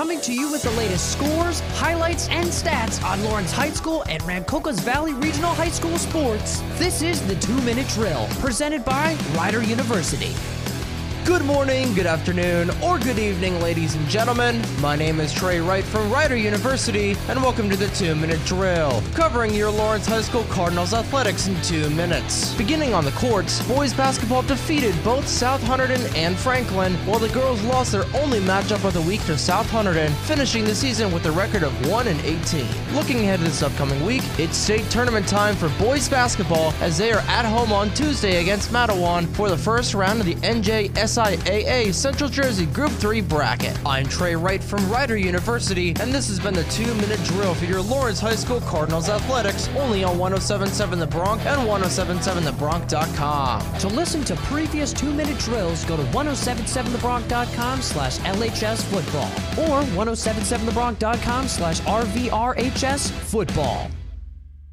coming to you with the latest scores, highlights, and stats on Lawrence High School and Rancocas Valley Regional High School sports. This is the Two Minute Drill, presented by Rider University. Good morning, good afternoon, or good evening, ladies and gentlemen. My name is Trey Wright from Rider University, and welcome to the 2 Minute Drill, covering your Lawrence High School Cardinals athletics in 2 minutes. Beginning on the courts, boys basketball defeated both South Hunterdon and Franklin, while the girls lost their only matchup of the week to South Hunterdon, finishing the season with a record of 1 and 18. Looking ahead to this upcoming week, it's state tournament time for boys basketball as they are at home on Tuesday against Matawan for the first round of the NJSI SIAA Central Jersey Group 3 bracket. I'm Trey Wright from Rider University, and this has been the two minute drill for your Lawrence High School Cardinals athletics, only on 1077 The Bronc and 1077TheBronc.com. To listen to previous two minute drills, go to 1077thebronc.com slash LHS football or 1077thebronc.com slash RVRHS football.